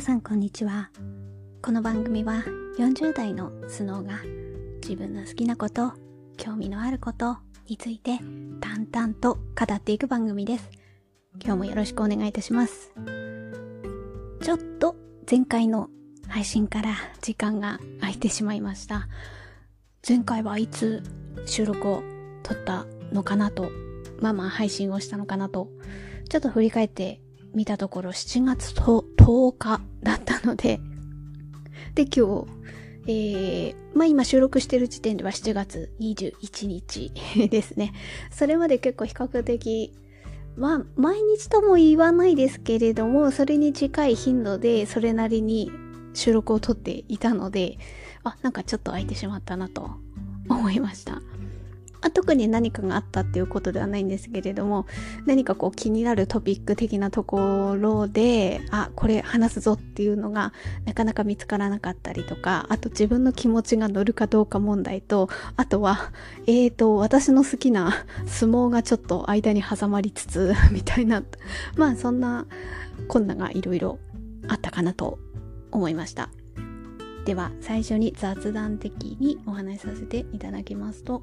さんこんにちは。この番組は40代のスノーが自分の好きなこと興味のあることについて淡々と語っていく番組です。今日もよろしくお願いいたします。ちょっと前回の配信から時間が空いてしまいました。前回はいつ収録を撮ったのかなとまあまあ配信をしたのかなとちょっと振り返って見たところ7月10日だったので、で、今日、えー、まあ今収録してる時点では7月21日 ですね。それまで結構比較的、まあ毎日とも言わないですけれども、それに近い頻度でそれなりに収録を撮っていたので、あ、なんかちょっと空いてしまったなと思いました。あ特に何かがあったっていうことではないんですけれども何かこう気になるトピック的なところであこれ話すぞっていうのがなかなか見つからなかったりとかあと自分の気持ちが乗るかどうか問題とあとはえーと私の好きな相撲がちょっと間に挟まりつつ みたいなまあそんな困難がいろいろあったかなと思いました。では最初に雑談的にお話しさせていただきますと。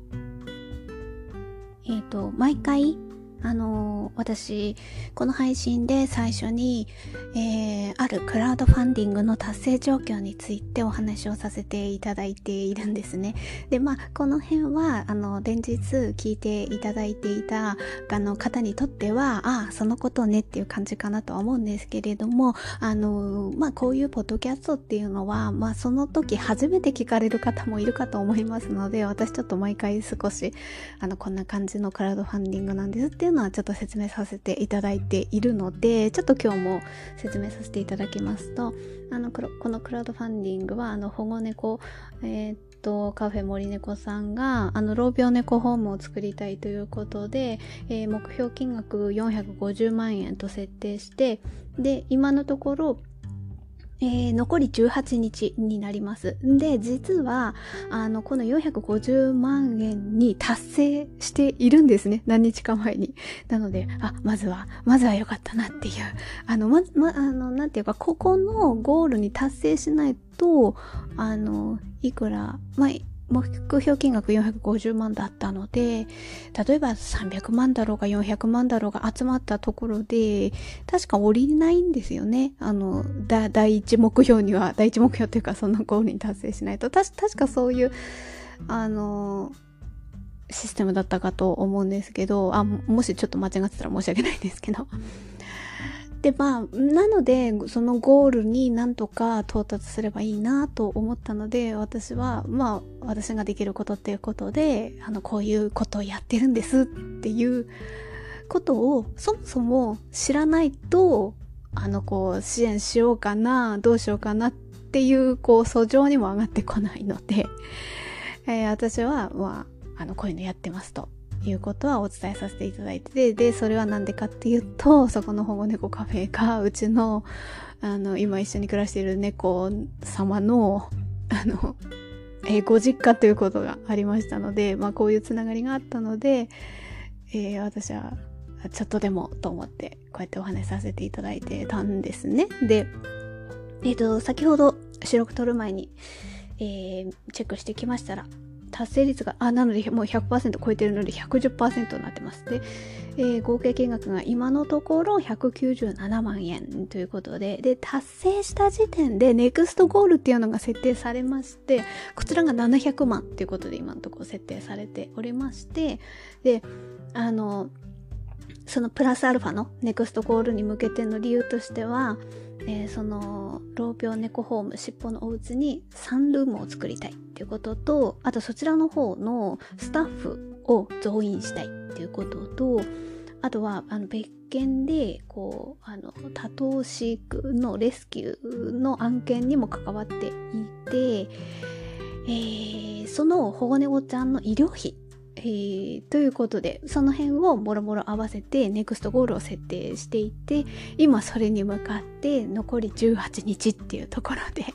えっ、ー、と、毎回、あのー、私、この配信で最初に、えー、あるクラウドファンディングの達成状況についてお話をさせていただいているんですね。で、まあ、この辺は、あの、連日聞いていただいていた、あの、方にとっては、ああ、そのことねっていう感じかなとは思うんですけれども、あの、まあ、こういうポッドキャストっていうのは、まあ、その時初めて聞かれる方もいるかと思いますので、私ちょっと毎回少し、あの、こんな感じのクラウドファンディングなんですっていうのはちょっと説明させていただいているのでちょっと今日も説明させていただきますとあのこのクラウドファンディングはあの保護猫えー、っとカフェ森猫さんがあの老病猫ホームを作りたいということで、えー、目標金額450万円と設定してで今のところえー、残り18日になります。で、実は、あの、この450万円に達成しているんですね。何日か前に。なので、あ、まずは、まずは良かったなっていう。あの、ま、ま、あの、なんていうか、ここのゴールに達成しないと、あの、いくら、まあ、目標金額450万だったので、例えば300万だろうが400万だろうが集まったところで、確か降りないんですよね。あの、だ第一目標には、第一目標っていうかそのゴールに達成しないと。た確かそういう、あの、システムだったかと思うんですけど、あ、もしちょっと間違ってたら申し訳ないんですけど。でまあなのでそのゴールになんとか到達すればいいなと思ったので私はまあ私ができることっていうことであのこういうことをやってるんですっていうことをそもそも知らないとあのこう支援しようかなどうしようかなっていうこう訴状にも上がってこないので、えー、私はまああのこういうのやってますと。いうことはお伝えさせていただいてでそれは何でかっていうとそこの保護猫カフェがうちのあの今一緒に暮らしている猫様のあの、えー、ご実家ということがありましたので、まあ、こういうつながりがあったので、えー、私はちょっとでもと思ってこうやってお話しさせていただいてたんですね。で、えっ、ー、と先ほど収録撮る前に、えー、チェックしてきましたら達成率が、あ、なのでもう100%超えてるので110%になってます。で、えー、合計金額が今のところ197万円ということで、で、達成した時点でネクストゴールっていうのが設定されまして、こちらが700万っていうことで今のところ設定されておりまして、で、あの、そのプラスアルファのネクストゴールに向けての理由としては、えー、その老病猫ホーム尻尾のお家にサンルームを作りたいっていうこととあとそちらの方のスタッフを増員したいっていうこととあとはあの別件でこうあの多頭飼育のレスキューの案件にも関わっていて、えー、その保護猫ちゃんの医療費えー、ということで、その辺をもろもろ合わせて、ネクストゴールを設定していて、今それに向かって残り18日っていうところで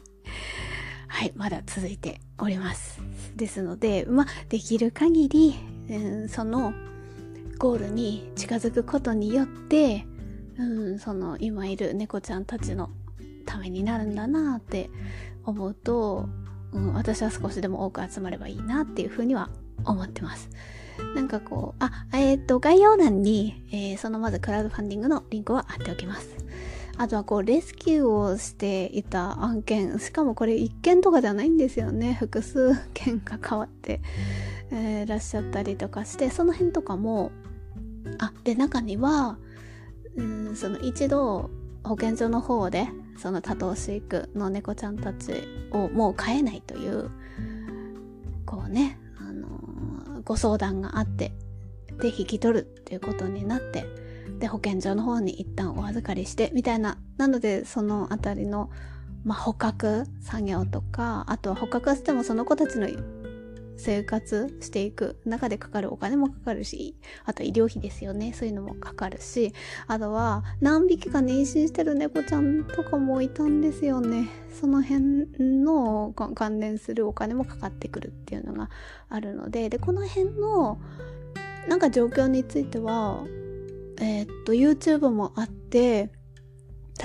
はい、まだ続いております。ですので、まあ、できる限り、うん、そのゴールに近づくことによって、うん、その今いる猫ちゃんたちのためになるんだなって思うと、うん、私は少しでも多く集まればいいなっていうふうには思ってます。なんかこう、あ、えっ、ー、と、概要欄に、えー、そのまずクラウドファンディングのリンクは貼っておきます。あとはこう、レスキューをしていた案件、しかもこれ1件とかではないんですよね。複数件が変わって、えー、らっしゃったりとかして、その辺とかも、あ、で、中には、うん、その一度、保健所の方で、その多頭飼育の猫ちゃんたちをもう飼えないという、こうね、ご相談があって、で、引き取るっていうことになって、で、保健所の方に一旦お預かりして、みたいな。なので、その辺りの、まあ、捕獲作業とか、あとは捕獲してもその子たちの生活していく中でかかるお金もかかるし、あと医療費ですよね。そういうのもかかるし、あとは何匹か妊娠してる猫ちゃんとかもいたんですよね。その辺の関連するお金もかかってくるっていうのがあるので、で、この辺のなんか状況については、えー、っと、YouTube もあって、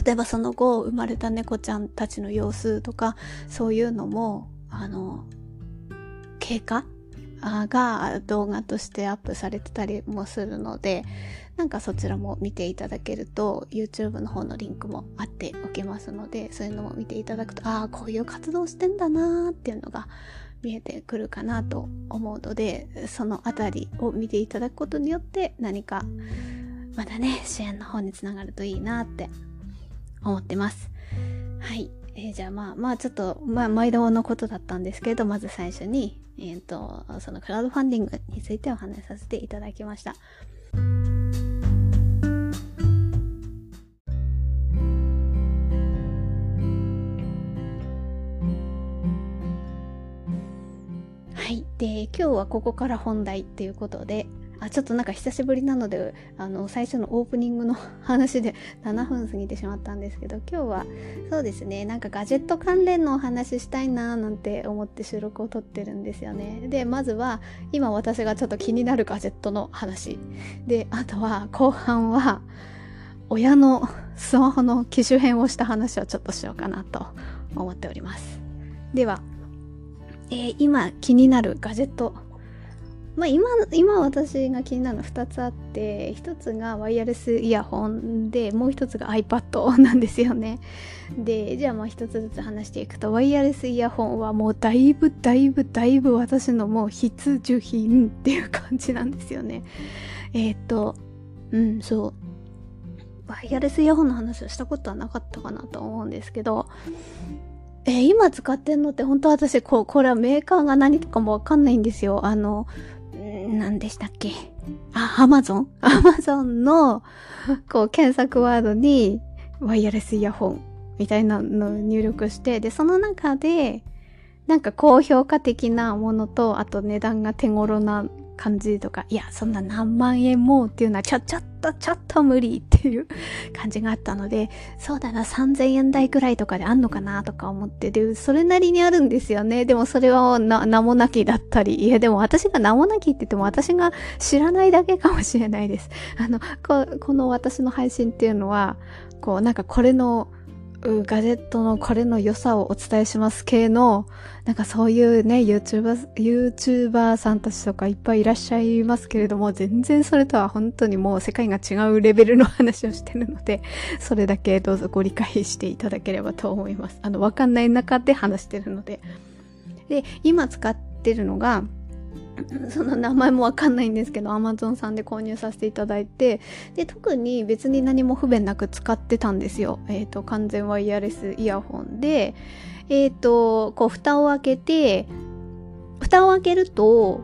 例えばその後生まれた猫ちゃんたちの様子とか、そういうのも、あの、経過？が動画としてアップされてたりもするので、なんかそちらも見ていただけると、YouTube の方のリンクもあっておきますので、そういうのも見ていただくと、ああ、こういう活動してんだなーっていうのが見えてくるかなと思うので、そのあたりを見ていただくことによって何か、まだね、支援の方につながるといいなって思ってます。はい。えー、じゃあまあまあちょっと、まあ毎度のことだったんですけれど、まず最初に、えっ、ー、と、そのクラウドファンディングについてお話しさせていただきました。はい。で、今日はここから本題っていうことで、あ、ちょっとなんか久しぶりなので、あの、最初のオープニングの 話で7分過ぎてしまったんですけど、今日は、そうですね、なんかガジェット関連のお話したいなーなんて思って収録を撮ってるんですよね。で、まずは、今私がちょっと気になるガジェットの話。で、あとは、後半は、親のスマホの機種変をした話をちょっとしようかなと思っております。では、えー、今気になるガジェットまあ今、今私が気になるの2つあって、1つがワイヤレスイヤホンで、もう1つが iPad なんですよね。で、じゃあまあ1つずつ話していくと、ワイヤレスイヤホンはもうだいぶだいぶだいぶ私のもう必需品っていう感じなんですよね。えっ、と、うん、そう。ワイヤレスイヤホンの話をしたことはなかったかなと思うんですけど、えー、今使ってんのって本当私こう、これはメーカーが何とかもわかんないんですよ。あの、何でしたっけ？あ、アマゾンアマゾンの、こう、検索ワードに、ワイヤレスイヤホンみたいなのを入力して、で、その中で、なんか高評価的なものと、あと値段が手頃な感じとか、いや、そんな何万円もっていうのはちょ、ちょっと、ちょっと無理っていう感じがあったので、そうだな、3000円台くらいとかであんのかなとか思って、で、それなりにあるんですよね。でもそれはな、名もなきだったり、いや、でも私が名もなきって言っても私が知らないだけかもしれないです。あの、ここの私の配信っていうのは、こう、なんかこれの、ガジェットのこれの良さをお伝えします系の、なんかそういうね、YouTuber、YouTuber さんたちとかいっぱいいらっしゃいますけれども、全然それとは本当にもう世界が違うレベルの話をしてるので、それだけどうぞご理解していただければと思います。あの、わかんない中で話してるので。で、今使ってるのが、その名前もわかんないんですけど、Amazon さんで購入させていただいて、で、特に別に何も不便なく使ってたんですよ。え、ー、と、完全ワイヤレスイヤホンで、えっ、ー、と、こう、蓋を開けて、蓋を開けると、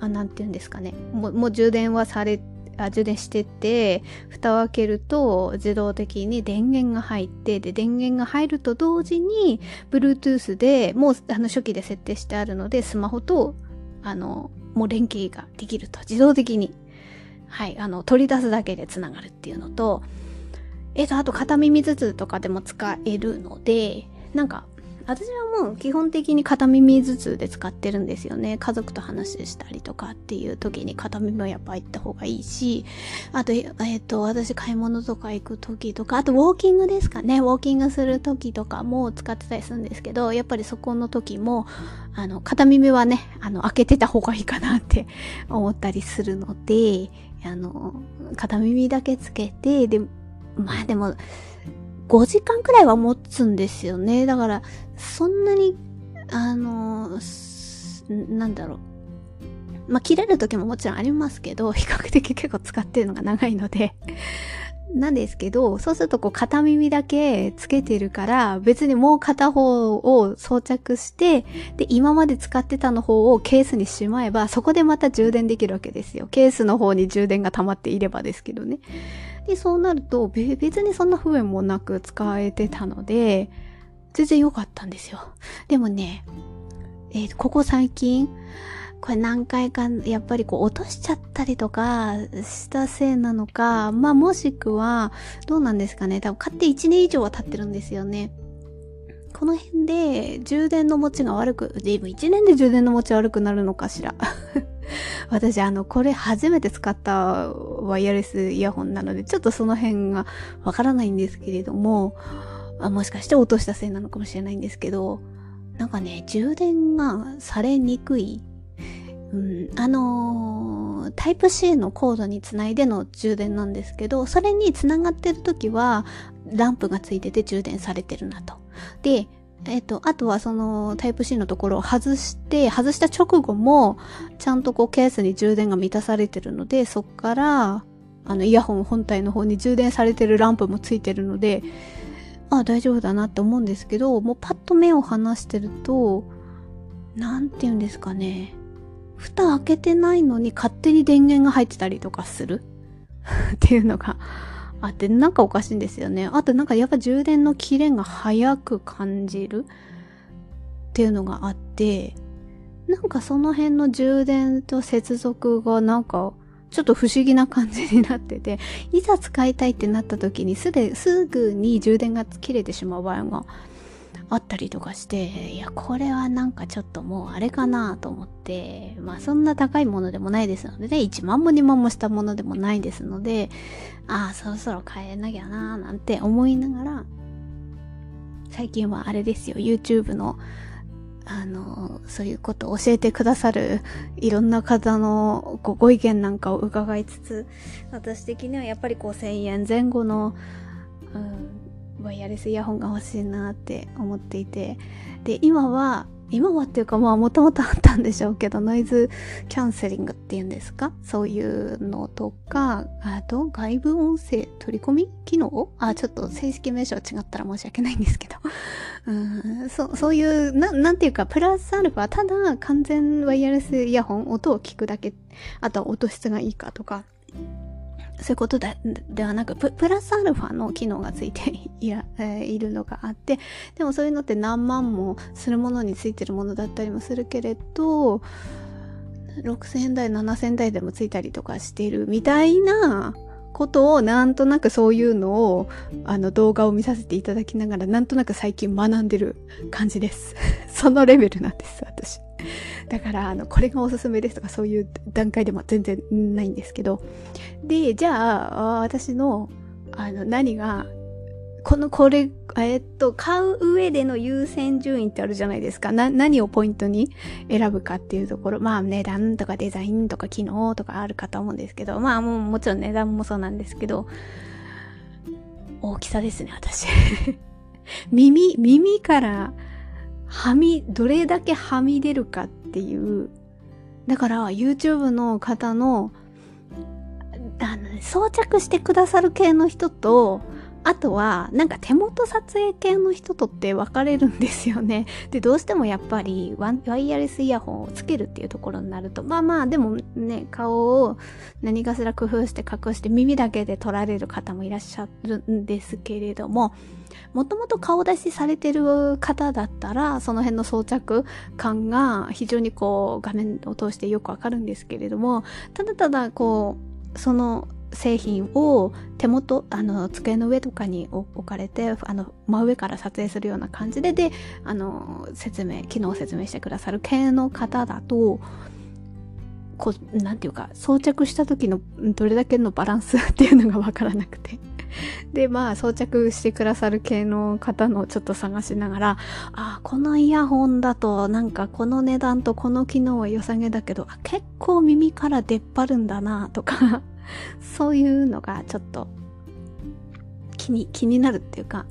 あ、なんて言うんですかね。もう、もう充電はされ、あ充電してて、蓋を開けると自動的に電源が入って、で、電源が入ると同時に、Bluetooth でもう、あの、初期で設定してあるので、スマホとあの、もう連携ができると、自動的に、はい、あの、取り出すだけでつながるっていうのと、えっ、と、あと片耳ずつとかでも使えるので、なんか、私はもう基本的に片耳ずつで使ってるんですよね。家族と話したりとかっていう時に片耳はやっぱ行った方がいいし、あと、えっ、と、私買い物とか行く時とか、あとウォーキングですかね。ウォーキングする時とかも使ってたりするんですけど、やっぱりそこの時も、あの、片耳はね、あの、開けてた方がいいかなって 思ったりするので、あの、片耳だけつけて、で、まあでも、5時間くらいは持つんですよね。だから、そんなに、あの、なんだろう。まあ、切れる時ももちろんありますけど、比較的結構使ってるのが長いのでなんですけど、そうするとこう片耳だけつけてるから、別にもう片方を装着して、で、今まで使ってたの方をケースにしまえば、そこでまた充電できるわけですよ。ケースの方に充電が溜まっていればですけどね。で、そうなると、別にそんな不便もなく使えてたので、全然良かったんですよ。でもね、えー、ここ最近、これ何回かやっぱりこう落としちゃったりとかしたせいなのか、まあもしくはどうなんですかね。多分買って1年以上は経ってるんですよね。この辺で充電の持ちが悪く、でも1年で充電の持ち悪くなるのかしら。私あの、これ初めて使ったワイヤレスイヤホンなので、ちょっとその辺がわからないんですけれども、あもしかして落としたせいなのかもしれないんですけど、なんかね、充電がされにくいうん、あのー、タイプ C のコードにつないでの充電なんですけど、それにつながってる時は、ランプがついてて充電されてるなと。で、えっ、と、あとはそのタイプ C のところを外して、外した直後も、ちゃんとこうケースに充電が満たされてるので、そっから、あの、イヤホン本体の方に充電されてるランプもついてるので、あ、大丈夫だなって思うんですけど、もうパッと目を離してると、なんて言うんですかね。蓋開けてないのに勝手に電源が入ってたりとかする？っていうのがあって、なんかおかしいんですよね。あとなんかやっぱ充電の切れが早く感じる？っていうのがあって、なんかその辺の充電と接続がなんかちょっと不思議な感じになってて、いざ使いたいってなった時にすすぐに充電が切れてしまう場合があったりとかして、いや、これはなんかちょっともうあれかなと思って、まあそんな高いものでもないですのでね、1万も2万もしたものでもないですので、ああ、そろそろ変えなきゃなーなんて思いながら、最近はあれですよ、YouTube の、あの、そういうことを教えてくださるいろんな方のごご意見なんかを伺いつつ、私的にはやっぱり5000円前後の、うんワイヤレスイヤホンが欲しいなって思っていて。で今は今はっていうかまあもともとあったんでしょうけどノイズキャンセリングっていうんですか？そういうのとかあと外部音声取り込み機能？あちょっと正式名称違ったら申し訳ないんですけど。うんそそういうななんていうかプラスアルファただ完全ワイヤレスイヤホン音を聞くだけ。あとは音質がいいかとか。そういうことでではなくプ、ラスアルファの機能がついて いら、えー、いるのがあって、でもそういうのって何万もするものについてるものだったりもするけれど、6000台、7000台でもついたりとかしているみたいなことをなんとなくそういうのをあの動画を見させていただきながらなんとなく最近学んでる感じです。そのレベルなんです、私。だから、あの、これがおすすめですとかそういう段階でも全然ないんですけど。で、じゃあ、私の、あの、何が、この、これ、えっと、買う上での優先順位ってあるじゃないですか。な、何をポイントに選ぶかっていうところ。まあ、値段とかデザインとか機能とかあるかと思うんですけど、まあ、もう、もちろん値段もそうなんですけど、大きさですね、私。耳、耳から、はみ、どれだけはみ出るかっていう。だから YouTube の方の、あの、装着してくださる系の人と、あとは、なんか手元撮影系の人とって分かれるんですよね。で、どうしてもやっぱりワイヤレスイヤホンをつけるっていうところになると、まあまあ、でもね、顔を何かしら工夫して隠して耳だけで撮られる方もいらっしゃるんですけれども、もともと顔出しされてる方だったら、その辺の装着感が非常にこう画面を通してよくわかるんですけれども、ただただこう、その製品を手元あの机の上とかに置かれてあの真上から撮影するような感じでであの説明機能を説明してくださる系の方だとこうなんていうか装着した時のどれだけのバランス っていうのがわからなくて。で、まあ、装着してくださる系の方のちょっと探しながら、あ、このイヤホンだと、なんかこの値段とこの機能は良さげだけど、あ結構耳から出っ張るんだな、とか。そういうのがちょっと気に、気になるっていうか、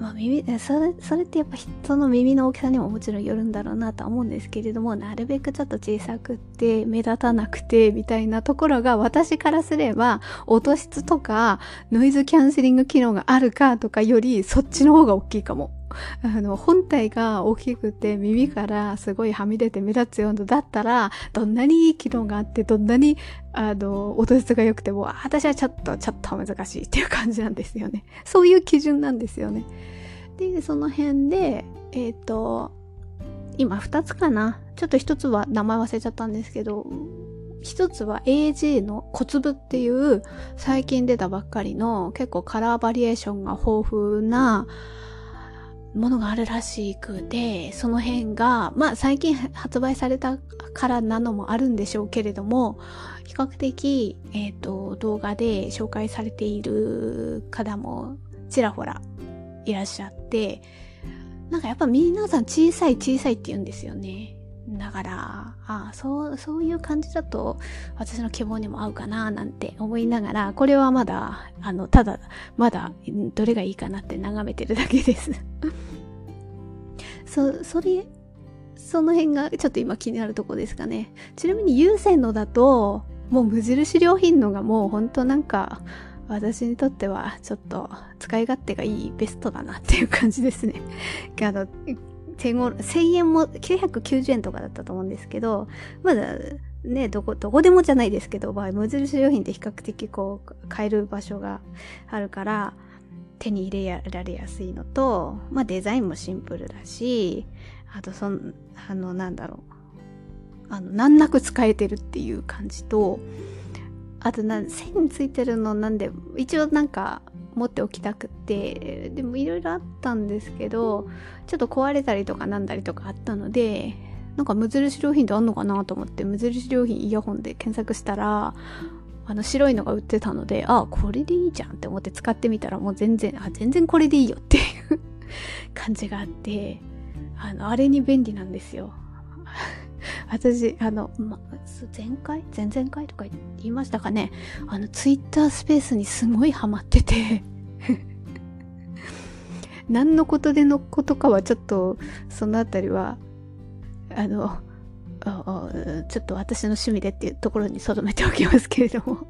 まあ耳、それ、それってやっぱ人の耳の大きさにももちろんよるんだろうなとは思うんですけれども、なるべくちょっと小さくって目立たなくてみたいなところが私からすれば音質とかノイズキャンセリング機能があるかとかよりそっちの方が大きいかも。あの、本体が大きくて耳からすごいはみ出て目立つようなだったら、どんなにいい機能があって、どんなに、あの、音質が良くても、私はちょっと、ちょっと難しいっていう感じなんですよね。そういう基準なんですよね。で、その辺で、えっ、ー、と、今2つかな。ちょっと1つは名前忘れちゃったんですけど、一つは AG の小粒っていう最近出たばっかりの結構カラーバリエーションが豊富なものがあるらしくて、その辺が、まあ最近発売されたからなのもあるんでしょうけれども、比較的、えっ、ー、と、動画で紹介されている方もちらほらいらっしゃって、なんかやっぱ皆さん小さい小さいって言うんですよね。だから、ああ、そう、そういう感じだと、私の希望にも合うかな、なんて思いながら、これはまだ、あの、ただ、まだ、どれがいいかなって眺めてるだけです そ、それ、その辺がちょっと今気になるとこですかね。ちなみに有線のだと、もう無印良品のがもうほんとなんか、私にとってはちょっと使い勝手がいいベストだなっていう感じですね。あの、手頃、1000円も990円とかだったと思うんですけど、まだね、どこ、どこでもじゃないですけど、まあ、無印良品って比較的こう、買える場所があるから、手に入れられやすいのと、まあデザインもシンプルだし、あとそん、あの、なんだろう。あの、難なく使えてるっていう感じと、あとな、線についてるのなんで、一応なんか、持っておきたくってでもいろいろあったんですけどちょっと壊れたりとかなんだりとかあったのでなんか無印良品ってあんのかなと思って無印良品イヤホンで検索したらあの白いのが売ってたのであこれでいいじゃんって思って使ってみたらもう全然あ全然これでいいよっていう 感じがあってあのあれに便利なんですよ。私、あの、ま、前回？前々回とか言いましたかね？あの、ツイッタースペースにすごいハマってて。何のことでのことかはちょっと、そのあたりは、あの、ちょっと私の趣味でっていうところに留めておきますけれども。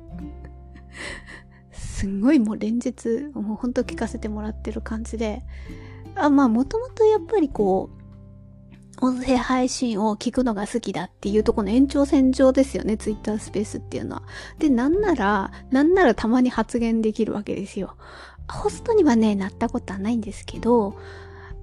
すんごいもう連日、もうほんと聞かせてもらってる感じで、あ、まあもともとやっぱりこう、音声配信を聞くのが好きだっていうとこの延長線上ですよね、ツイッタースペースっていうのは。で、なんなら、なんならたまに発言できるわけですよ。ホストにはね、なったことはないんですけど、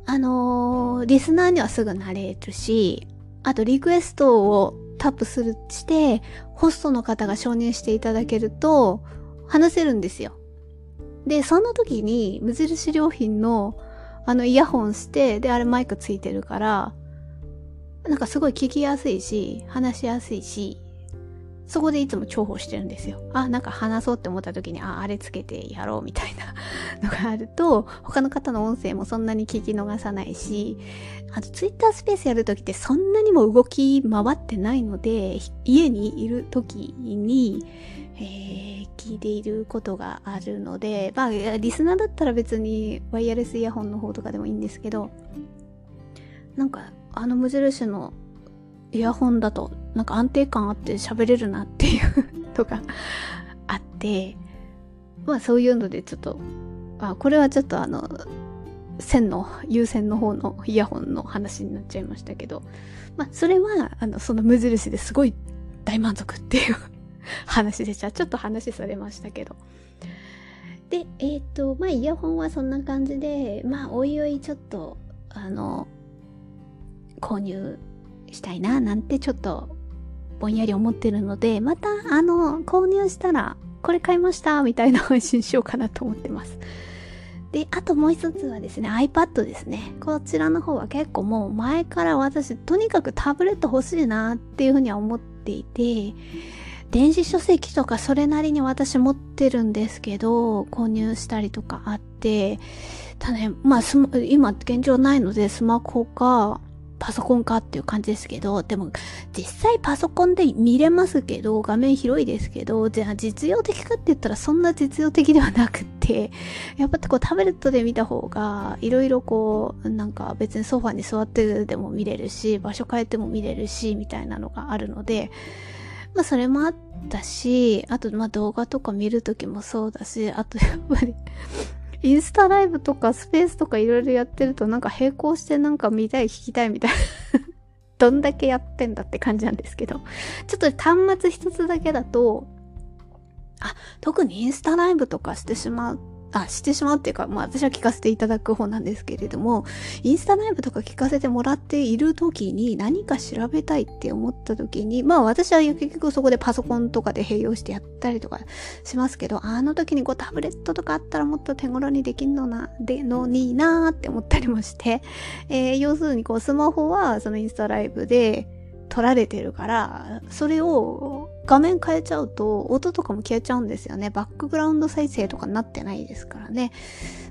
あのー、リスナーにはすぐなれるし、あとリクエストをタップするして、ホストの方が承認していただけると、話せるんですよ。で、その時に無印良品のあのイヤホンして、で、あれマイクついてるから、なんかすごい聞きやすいし、話しやすいし、そこでいつも重宝してるんですよ。あ、なんか話そうって思った時に、あ、あれつけてやろうみたいな のがあると、他の方の音声もそんなに聞き逃さないし、あとツイッタースペースやるときってそんなにも動き回ってないので、家にいる時に、えー、聞いていることがあるので、まあ、リスナーだったら別にワイヤレスイヤホンの方とかでもいいんですけど、なんかあの無印のイヤホンだとなんか安定感あって喋れるなっていうとかあってまあそういうのでちょっとあこれはちょっとあの線の有線の方のイヤホンの話になっちゃいましたけどまあそれはあのその無印ですごい大満足っていう話でした。ちょっと話されましたけど。でえっ、ー、とまあイヤホンはそんな感じでまあおいおいちょっとあの購入したいななんてちょっとぼんやり思ってるので、また、あの、購入したら、これ買いましたみたいな配信しようかなと思ってます。で、あともう一つはですね、iPad ですね。こちらの方は結構もう前から私、とにかくタブレット欲しいなっていうふうには思っていて、電子書籍とかそれなりに私持ってるんですけど、購入したりとかあって、ただね、まあ今現状ないのでスマホか、パソコンかっていう感じですけど、でも実際パソコンで見れますけど、画面広いですけど、じゃあ実用的かって言ったらそんな実用的ではなくって、やっぱこうタブレットで見た方が、いろいろこう、なんか別にソファに座ってでも見れるし、場所変えても見れるし、みたいなのがあるので、まあそれもあったし、あとまあ動画とか見るときもそうだし、あとやっぱりインスタライブとかスペースとかいろいろやってるとなんか並行してなんか見たい聞きたいみたいなどんだけやってんだって感じなんですけど。ちょっと端末一つだけだと、あ、特にインスタライブとかしてしまうあ、してしまうっていうか、まあ私は聞かせていただく方なんですけれども、インスタライブとか聞かせてもらっている時に何か調べたいって思った時に、まあ私は結局そこでパソコンとかで併用してやったりとかしますけど、あの時にこうタブレットとかあったらもっと手頃にできんのな、でのになーって思ったりもして、えー、要するにこうスマホはそのインスタライブで撮られてるから、それを画面変えちゃうと音とかも消えちゃうんですよね。バックグラウンド再生とかなってないですからね。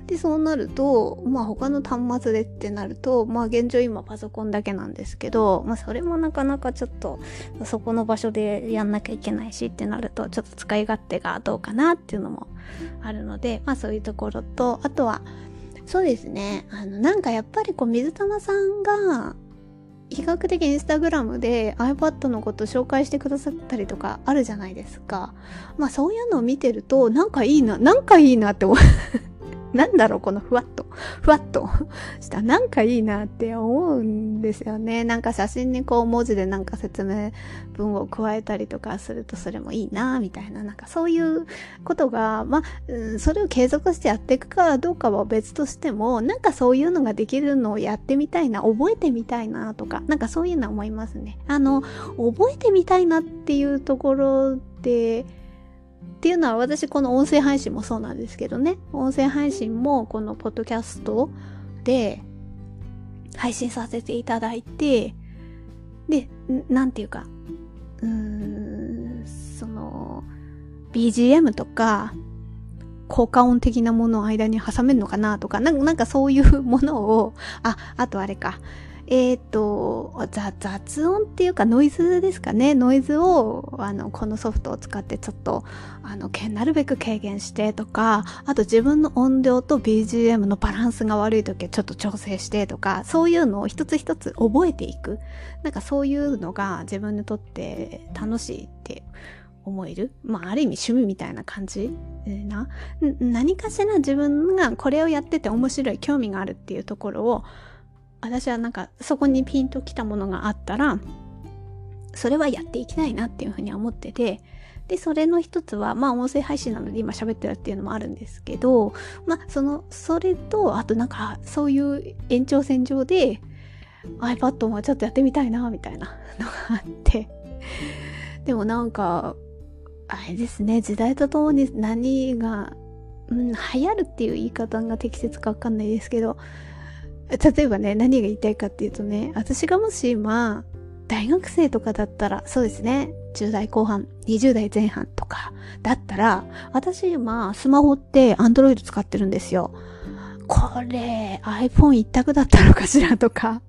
で、そうなると、まあ他の端末でってなると、まあ現状今パソコンだけなんですけど、まあそれもなかなかちょっとそこの場所でやんなきゃいけないしってなると、ちょっと使い勝手がどうかなっていうのもあるので、まあそういうところと、あとは、そうですね。あの、なんかやっぱりこう水玉さんが、比較的インスタグラムで iPad のこと紹介してくださったりとかあるじゃないですか。まあそういうのを見てると、なんかいいな、なんかいいなって思うなんだろう、このふわっと、ふわっとした、なんかいいなって思うんですよね。なんか写真にこう文字でなんか説明文を加えたりとかするとそれもいいな、みたいな、なんかそういうことが、まあ、うん、それを継続してやっていくかどうかは別としても、なんかそういうのができるのをやってみたいな、覚えてみたいなとか、なんかそういうのは思いますね。あの、覚えてみたいなっていうところで、っていうのは私この音声配信もそうなんですけどね。音声配信もこのポッドキャストで配信させていただいて、で、なんていうか、うーん、その、BGM とか、効果音的なものを間に挟めるのかなとか、なんかそういうものを、あ、あとあれか、えっ、ー、と、雑音っていうかノイズですかね。ノイズを、あの、このソフトを使ってちょっと、あの、なるべく軽減してとか、あと自分の音量と BGM のバランスが悪い時はちょっと調整してとか、そういうのを一つ一つ覚えていく。なんかそういうのが自分にとって楽しいって思える。まあ、ある意味趣味みたいな感じな。何かしら自分がこれをやってて面白い、興味があるっていうところを、私はなんかそこにピンときたものがあったら、それはやっていきたいなっていうふうに思ってて、で、それの一つは、まあ音声配信なので今喋ってるっていうのもあるんですけど、まあその、それと、あとなんかそういう延長線上で iPad もちょっとやってみたいな、みたいな のがあって、でもなんか、あれですね、時代とともに何が、うん、流行るっていう言い方が適切かわかんないですけど、例えばね、何が言いたいかっていうとね、私がもし今、大学生とかだったら、そうですね、10代後半、20代前半とかだったら、私今、スマホって Android 使ってるんですよ。これ、iPhone 一択だったのかしらとか。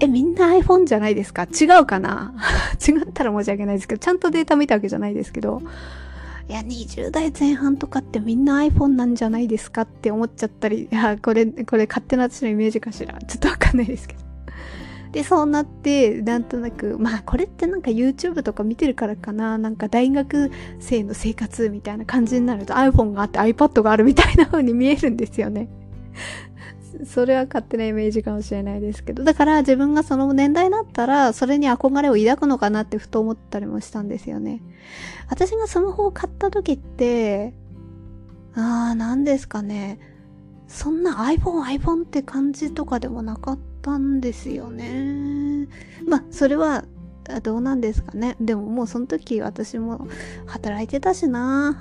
え、みんな iPhone じゃないですか？違うかな？違ったら申し訳ないですけど、ちゃんとデータ見たわけじゃないですけど、いや、20代前半とかってみんな iPhone なんじゃないですかって思っちゃったり、いや、これ、これ勝手な私のイメージかしら。ちょっとわかんないですけど。で、そうなって、なんとなく、まあこれってなんか YouTube とか見てるからかな、なんか大学生の生活みたいな感じになると iPhone があって iPad があるみたいな風に見えるんですよね。それは勝手なイメージかもしれないですけど。だから自分がその年代になったら、それに憧れを抱くのかなってふと思ったりもしたんですよね。私がスマホを買った時って、あー、何ですかね。そんな iPhone、iPhone って感じとかでもなかったんですよね。まあ、それは、どうなんですかね。でももうその時私も働いてたしな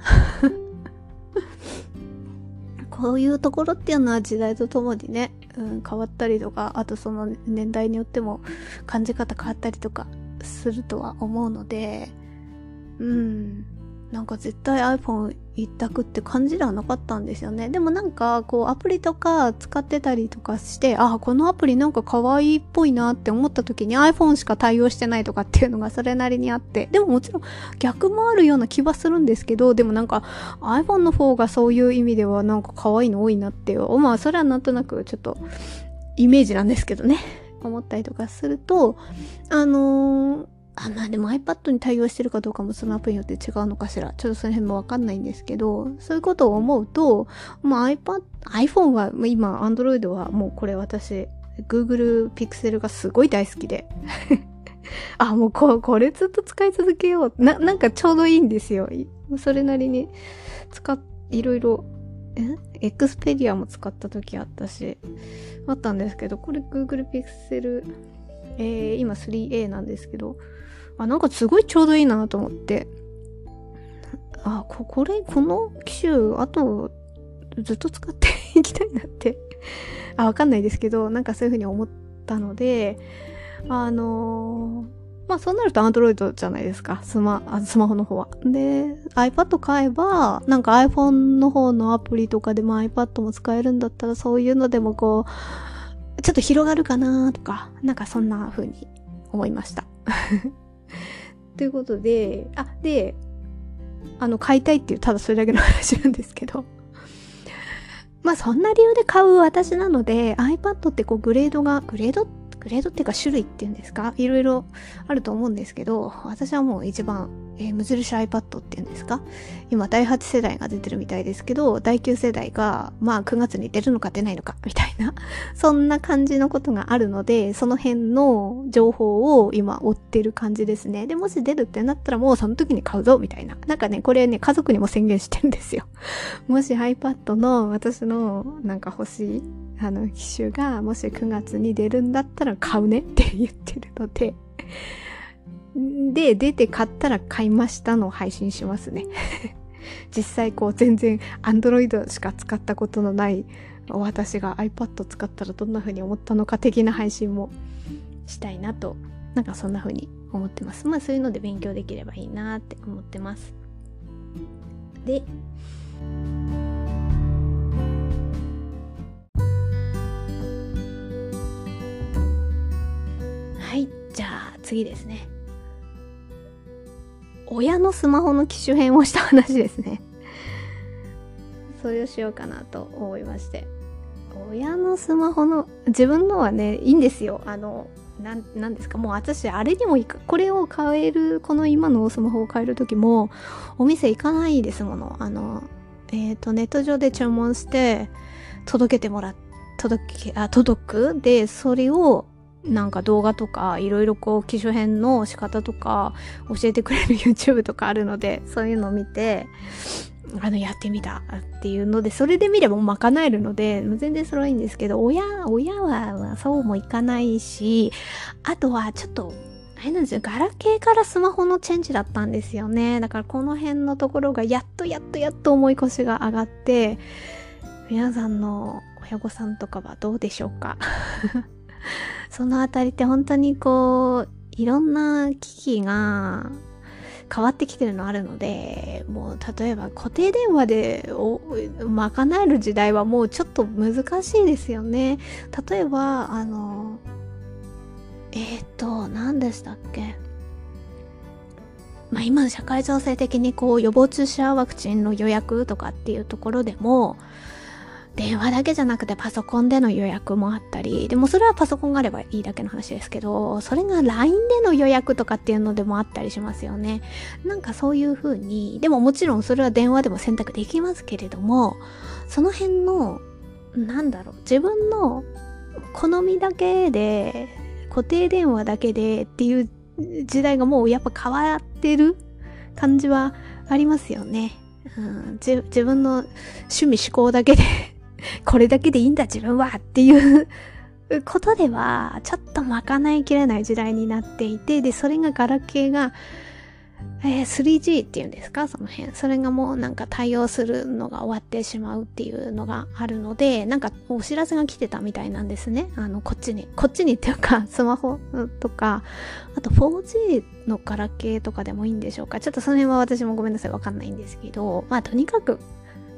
こういうところっていうのは時代とともにね、うん、変わったりとか、あとその年代によっても感じ方変わったりとかするとは思うので、うん、なんか絶対 iPhone 一択って感じではなかったんですよね。でもなんかこうアプリとか使ってたりとかして、あ、このアプリなんか可愛いっぽいなって思った時に iPhone しか対応してないとかっていうのがそれなりにあって、でももちろん逆もあるような気はするんですけど、でもなんか iPhone の方がそういう意味ではなんか可愛いの多いなっていう、まあそれはなんとなくちょっとイメージなんですけどね。思ったりとかすると、あのーあ、まあでも iPad に対応してるかどうかもそのアプリによって違うのかしら。ちょっとその辺もわかんないんですけど、そういうことを思うと、まあ iPad、iPhone は、今 Android はもうこれ私、Google Pixel がすごい大好きで。あ、もうここれずっと使い続けよう。な、なんかちょうどいいんですよ。それなりに使っ、いろいろ、え？エクスペリアも使った時あったし、あったんですけど、これ Google Pixel、えー、今 3A なんですけど、あ、なんかすごいちょうどいいなと思って。あ、こ、これ、この機種、あと、ずっと使っていきたいなってあ、わかんないですけど、なんかそういうふうに思ったので、あのー、まあそうなると Android じゃないですか。スマ、あスマホの方は。で、iPad 買えば、なんか iPhone の方のアプリとかでも iPad も使えるんだったらそういうのでもこう、ちょっと広がるかなとか、なんかそんな風に思いました。ということで、あ、で、あの、買いたいっていう、ただそれだけの話なんですけど。まあそんな理由で買う私なので iPad ってこうグレードが、グレードってグレードっていうか種類っていうんですか？いろいろあると思うんですけど、私はもう一番、えー、無印 iPad っていうんですか？今第8世代が出てるみたいですけど、第9世代が、まあ9月に出るのか出ないのか、みたいな、そんな感じのことがあるので、その辺の情報を今追ってる感じですね。で、もし出るってなったらもうその時に買うぞ、みたいな。なんかね、これね、家族にも宣言してるんですよ。もし iPad の私のなんか欲しいあの機種がもし9月に出るんだったら買うねって言ってるので で、出て買ったら買いましたの配信しますね 実際こう全然 Android しか使ったことのない私が iPad 使ったらどんな風に思ったのか的な配信もしたいなと、なんかそんな風に思ってます。まあそういうので勉強できればいいなって思ってます。で、次ですね。親のスマホの機種変をした話ですね。それをしようかなと思いまして。親のスマホの、自分のはね、いいんですよ。あの、な、なんですか？もう私、あれにも行く、これを買える、この今のスマホを買える時も、お店行かないですもの。あの、えっ、ー、と、ネット上で注文して、届けてもらっ届け、あ、届くで、それをなんか動画とかいろいろこう機種変の仕方とか教えてくれる YouTube とかあるのでそういうのを見てあのやってみたっていうのでそれで見れば賄えるので全然それはいいんですけど親親はそうもいかないしあとはちょっとあれなんですよ。ガラケーからスマホのチェンジだったんですよね。だからこの辺のところがやっとやっとやっと重い腰が上がって皆さんの親御さんとかはどうでしょうか？そのあたりって本当にこう、いろんな機器が変わってきてるのあるので、もう例えば固定電話で賄える時代はもうちょっと難しいですよね。例えば、あの、えっ、と、何でしたっけまあ今社会情勢的にこう予防注射ワクチンの予約とかっていうところでも、電話だけじゃなくてパソコンでの予約もあったり、でもそれはパソコンがあればいいだけの話ですけど、それが LINE での予約とかっていうのでもあったりしますよね。なんかそういう風に、でももちろんそれは電話でも選択できますけれども、その辺の、なんだろう、自分の好みだけで、固定電話だけでっていう時代がもうやっぱ変わってる感じはありますよね。うん、自分の趣味思考だけで これだけでいいんだ自分はっていうことでは、ちょっと賄いきれない時代になっていて、で、それがガラケーが、えー、3G っていうんですか？その辺。それがもうなんか対応するのが終わってしまうっていうのがあるので、なんかお知らせが来てたみたいなんですね。あの、こっちに。こっちにっていうか、スマホとか、あと 4G のガラケーとかでもいいんでしょうか？ちょっとその辺は私もごめんなさい。わかんないんですけど、まあとにかく、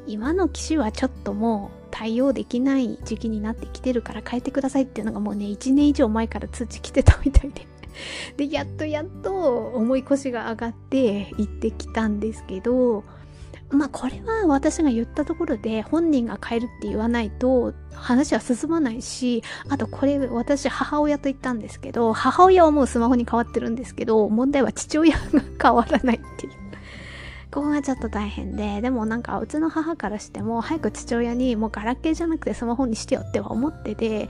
今の機種はちょっともう対応できない時期になってきてるから変えてくださいっていうのがもうね、1年以上前から通知来てたみたいで。で、やっとやっと重い腰が上がって行ってきたんですけど、まあこれは私が言ったところで本人が変えるって言わないと話は進まないし、あとこれ私母親と言ったんですけど、母親はもうスマホに変わってるんですけど、問題は父親が変わらないっていう。ここがちょっと大変で、でもなんかうちの母からしても早く父親にもうガラケーじゃなくてスマホにしてよっては思ってて、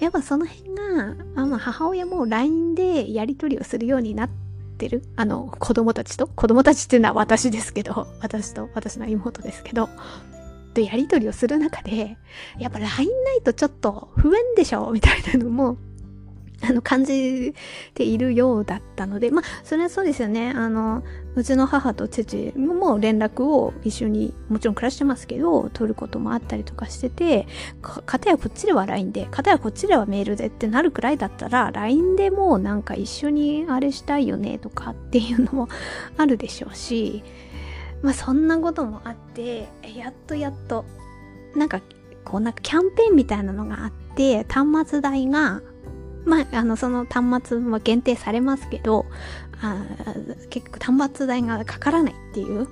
やっぱその辺が、あまあ、母親も LINE でやり取りをするようになってる。あの、子供たちと子供たちっていうのは私ですけど、私と私の妹ですけど、とやり取りをする中で、やっぱ LINE ないとちょっと不便でしょみたいなのもあの、感じているようだったので、まあ、それはそうですよね。あの、うちの母と父も連絡を一緒に、もちろん暮らしてますけど、取ることもあったりとかしてて、か、たやこっちでは LINE で、かたやこっちではメールでってなるくらいだったら、LINE でもなんか一緒にあれしたいよねとかっていうのもあるでしょうし、まあそんなこともあって、やっとやっと、なんか、こうなんかキャンペーンみたいなのがあって、端末代がまあ、あの、その端末も限定されますけど、あ結局端末代がかからないっていう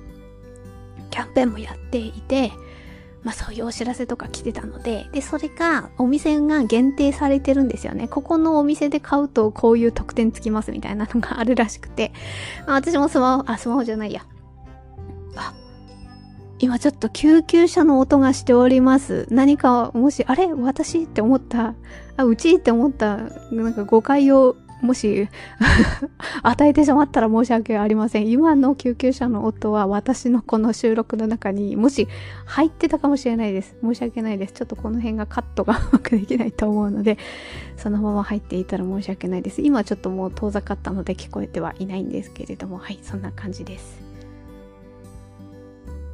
キャンペーンもやっていて、まあそういうお知らせとか来てたので、で、それがお店が限定されてるんですよね。ここのお店で買うとこういう特典つきますみたいなのがあるらしくて、まあ、私もスマホ、あ、スマホじゃないや。あ、今ちょっと救急車の音がしております。何か、もし、あれ？私って思った、あ、うちって思った、なんか誤解を、もし 与えてしまったら申し訳ありません。今の救急車の音は私のこの収録の中にもし入ってたかもしれないです。申し訳ないです。ちょっとこの辺がカットがうまくできないと思うので、そのまま入っていたら申し訳ないです。今ちょっともう遠ざかったので聞こえてはいないんですけれども、はい、そんな感じです。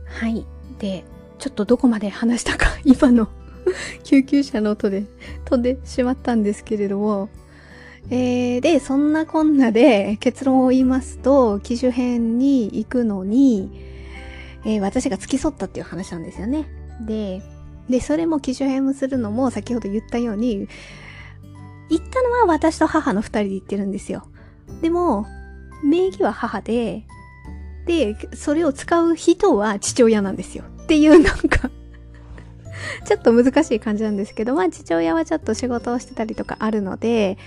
はい。で、ちょっとどこまで話したか、今の 救急車の音で飛んでしまったんですけれども、えー、で、そんなこんなで 結論を言いますと、機種編に行くのに、えー、私が付き添ったっていう話なんですよね。で、で、それも機種編するのも先ほど言ったように、行ったのは私と母の二人で行ってるんですよ。でも、名義は母で、で、それを使う人は父親なんですよ。っていうなんかちょっと難しい感じなんですけど、まあ父親はちょっと仕事をしてたりとかあるので、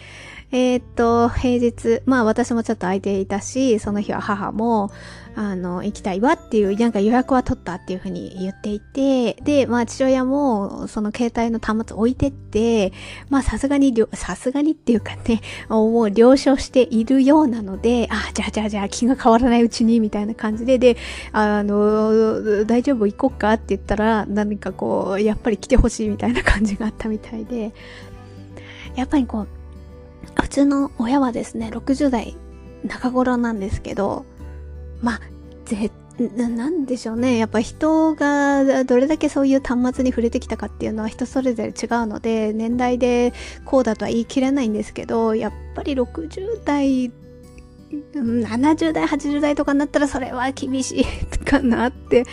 えー、っと、平日、まあ私もちょっと空いていたし、その日は母も、あの、行きたいわっていう、なんか予約は取ったっていうふうに言っていて、で、まあ父親も、その携帯の端末置いてって、まあさすがに、さすがにっていうかね、もう了承しているようなので、あ、じゃあじゃあじゃあ気が変わらないうちに、みたいな感じで、で、あの、大丈夫行こっかって言ったら、何かこう、やっぱり来てほしいみたいな感じがあったみたいで、やっぱりこう、普通の親はですね、60代中頃なんですけど、まあ、ぜ、なんでしょうね。やっぱ人がどれだけそういう端末に触れてきたかっていうのは人それぞれ違うので、年代でこうだとは言い切れないんですけど、やっぱり60代、70代、80代とかになったらそれは厳しい かなって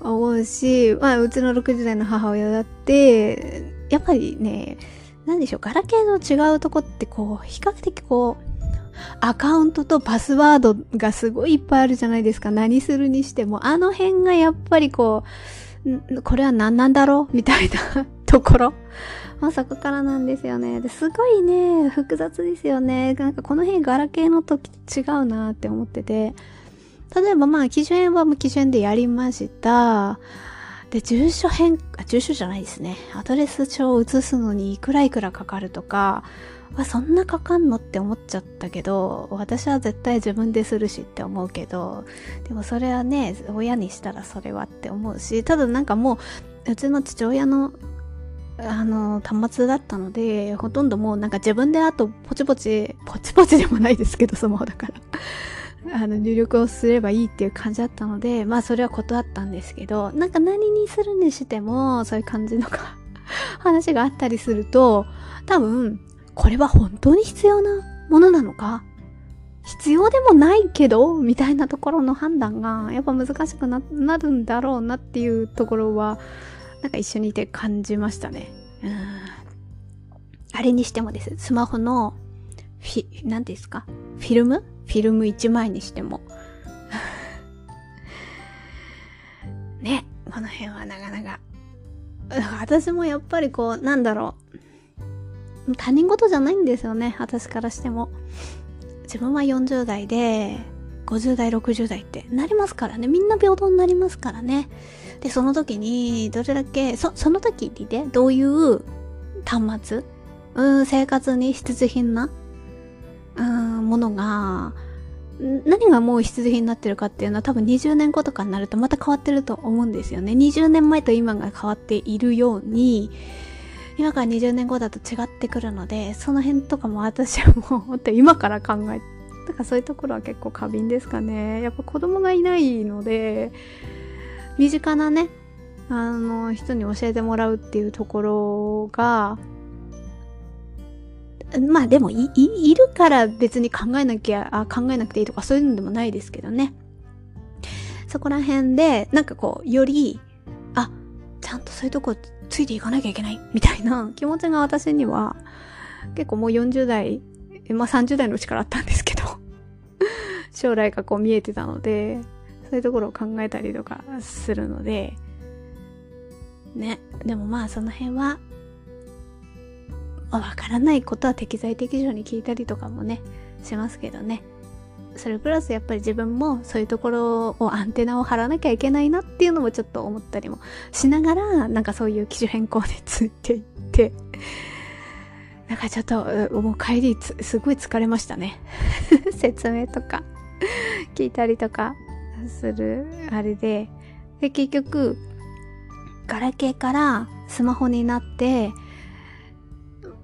思うし、まあ、うちの60代の母親だって、やっぱりね、なんでしょう、ガラケーの違うとこってこう、比較的こう、アカウントとパスワードがすごいいっぱいあるじゃないですか。何するにしても。あの辺がやっぱりこう、これは何なんだろう？みたいなところ。まあそこからなんですよね。ですごいね、複雑ですよね。なんかこの辺ガラケーの時違うなって思ってて。例えばまあ、機種変は機種変でやりました。で、住所変、あ、住所じゃないですね。アドレス帳を移すのにいくらいくらかかるとか、あ、そんなかかんのって思っちゃったけど、私は絶対自分でするしって思うけど、でもそれはね、親にしたらそれはって思うし、ただなんかもう、うちの父親のあの、端末だったので、ほとんどもうなんか自分であとポチポチ、ポチポチでもないですけど、スマホだから。あの、入力をすればいいっていう感じだったので、まあそれは断ったんですけど、なんか何にするにしても、そういう感じのか 話があったりすると、多分、これは本当に必要なものなのか必要でもないけどみたいなところの判断がやっぱ難しくなるんだろうなっていうところはなんか一緒にいて感じましたね。うんあれにしてもです。スマホのフィ、何ですか？フィルム？フィルム1枚にしても。ね、この辺はなかなか。私もやっぱりこう、なんだろう。他人事じゃないんですよね、私からしても。自分は40代で、50代、60代ってなりますからね。みんな平等になりますからね。で、その時に、どれだけ、そ、その時にね、どういう端末？うん、生活に必需品な、ものが、何がもう必需品になってるかっていうのは多分20年後とかになるとまた変わってると思うんですよね。20年前と今が変わっているように、今から20年後だと違ってくるので、その辺とかも私はもう今から考え、だからそういうところは結構過敏ですかね。やっぱ子供がいないので、身近なね、あの、人に教えてもらうっていうところが、まあでもい、い、るから別に考えなきゃ、あ、考えなくていいとかそういうのでもないですけどね。そこら辺で、なんかこう、より、あ、ちゃんとそういうとこついていかなきゃいけない、みたいな 気持ちが私には、結構もう40代、まあ30代のうちからあったんですけど 将来がこう見えてたので、そういうところを考えたりとかするので、ね。でもまあその辺は、わからないことは適材適所に聞いたりとかもね、しますけどね。それプラスやっぱり自分もそういうところをアンテナを張らなきゃいけないなっていうのもちょっと思ったりもしながら、なんかそういう機種変更についていって、なんかちょっと、もう帰りすごい疲れましたね。説明とか聞いたりとかするあれで、で、結局、ガラケーからスマホになって、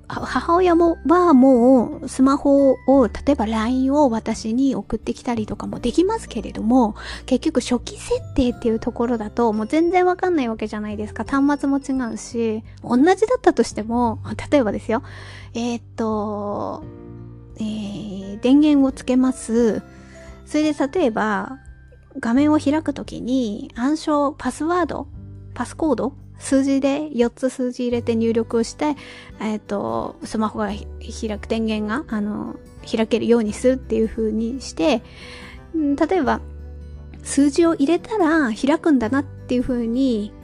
母親もはもうスマホを、例えば LINE を私に送ってきたりとかもできますけれども、結局初期設定っていうところだともう全然わかんないわけじゃないですか。端末も違うし、同じだったとしても、例えばですよ、えー、っと、えー、電源をつけます。それで例えば、画面を開くときに暗証、パスワード、パスコード数字で4つ数字入れて入力をして、えっ、ー、と、スマホが開く電源が、あの、開けるようにするっていう風にして、例えば、数字を入れたら開くんだなっていう風に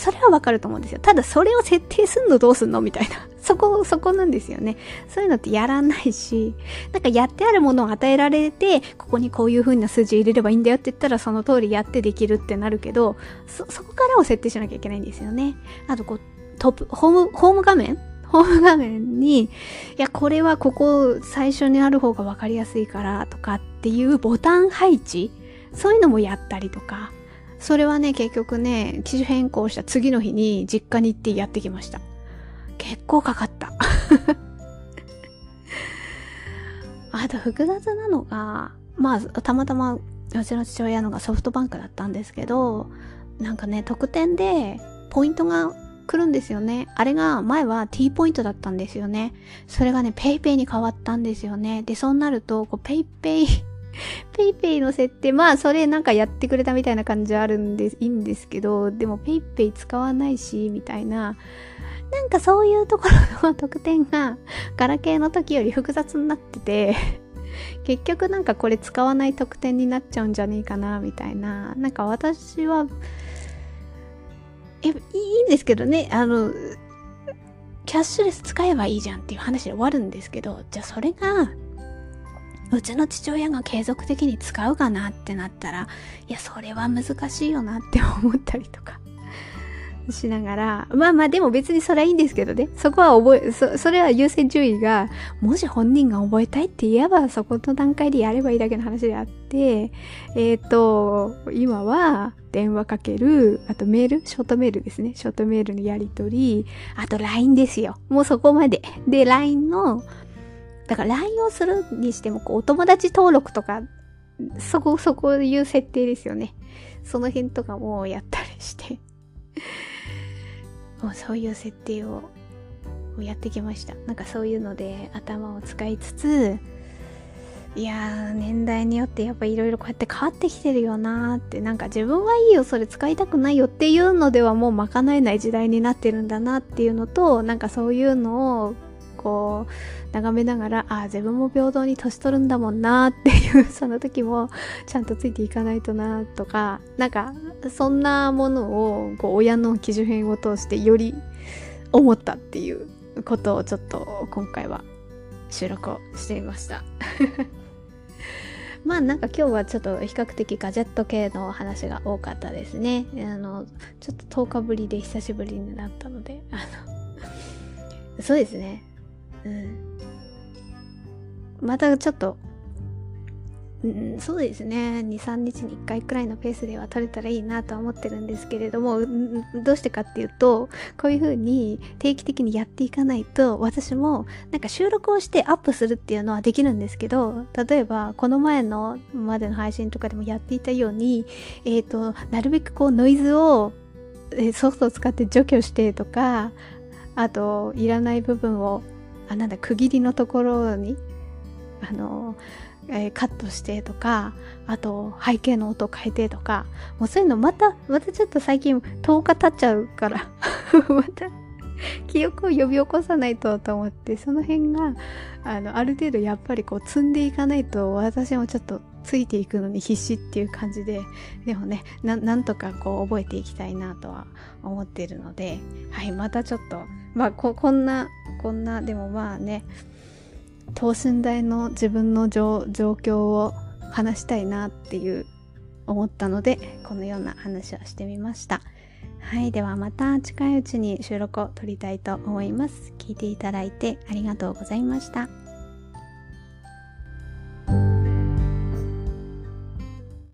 それはわかると思うんですよ。ただそれを設定すんのどうすんのみたいな。そこ、そこなんですよね。そういうのってやらないし、なんかやってあるものを与えられて、ここにこういう風な数字入れればいいんだよって言ったらその通りやってできるってなるけど、そ、そこからを設定しなきゃいけないんですよね。あとこう、トップ、ホーム、ホーム画面？ホーム画面に、いや、これはここ最初にある方がわかりやすいからとかっていうボタン配置？そういうのもやったりとか。それはね、結局ね、機種変更した次の日に実家に行ってやってきました。結構かかった。あと複雑なのが、まあ、たまたまうちの父親のがソフトバンクだったんですけど、なんかね、特典でポイントが来るんですよね。あれが前は T ポイントだったんですよね。それがね、PayPay に変わったんですよね。で、そうなると、こう PayPay PayPay の設定、まあそれなんかやってくれたみたいな感じはあるんでいいんですけど、でも PayPay 使わないし、みたいな、なんかそういうところの特典がガラケーの時より複雑になってて 結局なんかこれ使わない特典になっちゃうんじゃねえかな、みたいな。なんか私は、え、いいんですけどね、あの、キャッシュレス使えばいいじゃんっていう話で終わるんですけど、じゃあそれがうちの父親が継続的に使うかなってなったら、いや、それは難しいよなって思ったりとか しながら、まあまあでも別にそれはいいんですけどね。そこは覚え、そ、それは優先順位が、もし本人が覚えたいって言えばそこの段階でやればいいだけの話であって、えっ、ー、と、今は電話かける、あとメール、ショートメールですね。ショートメールのやりとり、あと LINE ですよ。もうそこまで。で、LINE の、だから LINE をするにしても、こう、お友達登録とか、そこ、そこいう設定ですよね。その辺とかもやったりして。もうそういう設定をやってきました。なんかそういうので頭を使いつついやー年代によってやっぱいろいろこうやって変わってきてるよなーって。なんか自分はいいよそれ使いたくないよっていうのではもう賄えない時代になってるんだなっていうのとなんかそういうのをこう眺めながらああ自分も平等に年取るんだもんなっていう その時もちゃんとついていかないとなとかなんかそんなものをこう親の機種編を通してより思ったっていうことをちょっと今回は収録をしてみました まあなんか今日はちょっと比較的ガジェット系の話が多かったですね。あの、ちょっと10日ぶりで久しぶりになったので、あの、そうですね。うん。またちょっと、うん、そうですね。2、3日に1回くらいのペースでは取れたらいいなとは思ってるんですけれども、どうしてかっていうと、こういう風に定期的にやっていかないと、私もなんか収録をしてアップするっていうのはできるんですけど、例えばこの前のまでの配信とかでもやっていたように、えっ、ー、と、なるべくこうノイズをソフトを使って除去してとか、あと、いらない部分をあなんだ区切りのところにあの、えー、カットしてとかあと背景の音を変えてとかもうそういうのまたまたちょっと最近10日経っちゃうから また記憶を呼び起こさないとと思ってその辺があのある程度やっぱりこう積んでいかないと私もちょっとついていくのに必死っていう感じででもねなんとかこう覚えていきたいなとは思っているのではいまたちょっとまあここんなこんなでもまあね等身大の自分の状況を話したいなっていう思ったのでこのような話をしてみました。はいではまた近いうちに収録を撮りたいと思います。聞いていただいてありがとうございました。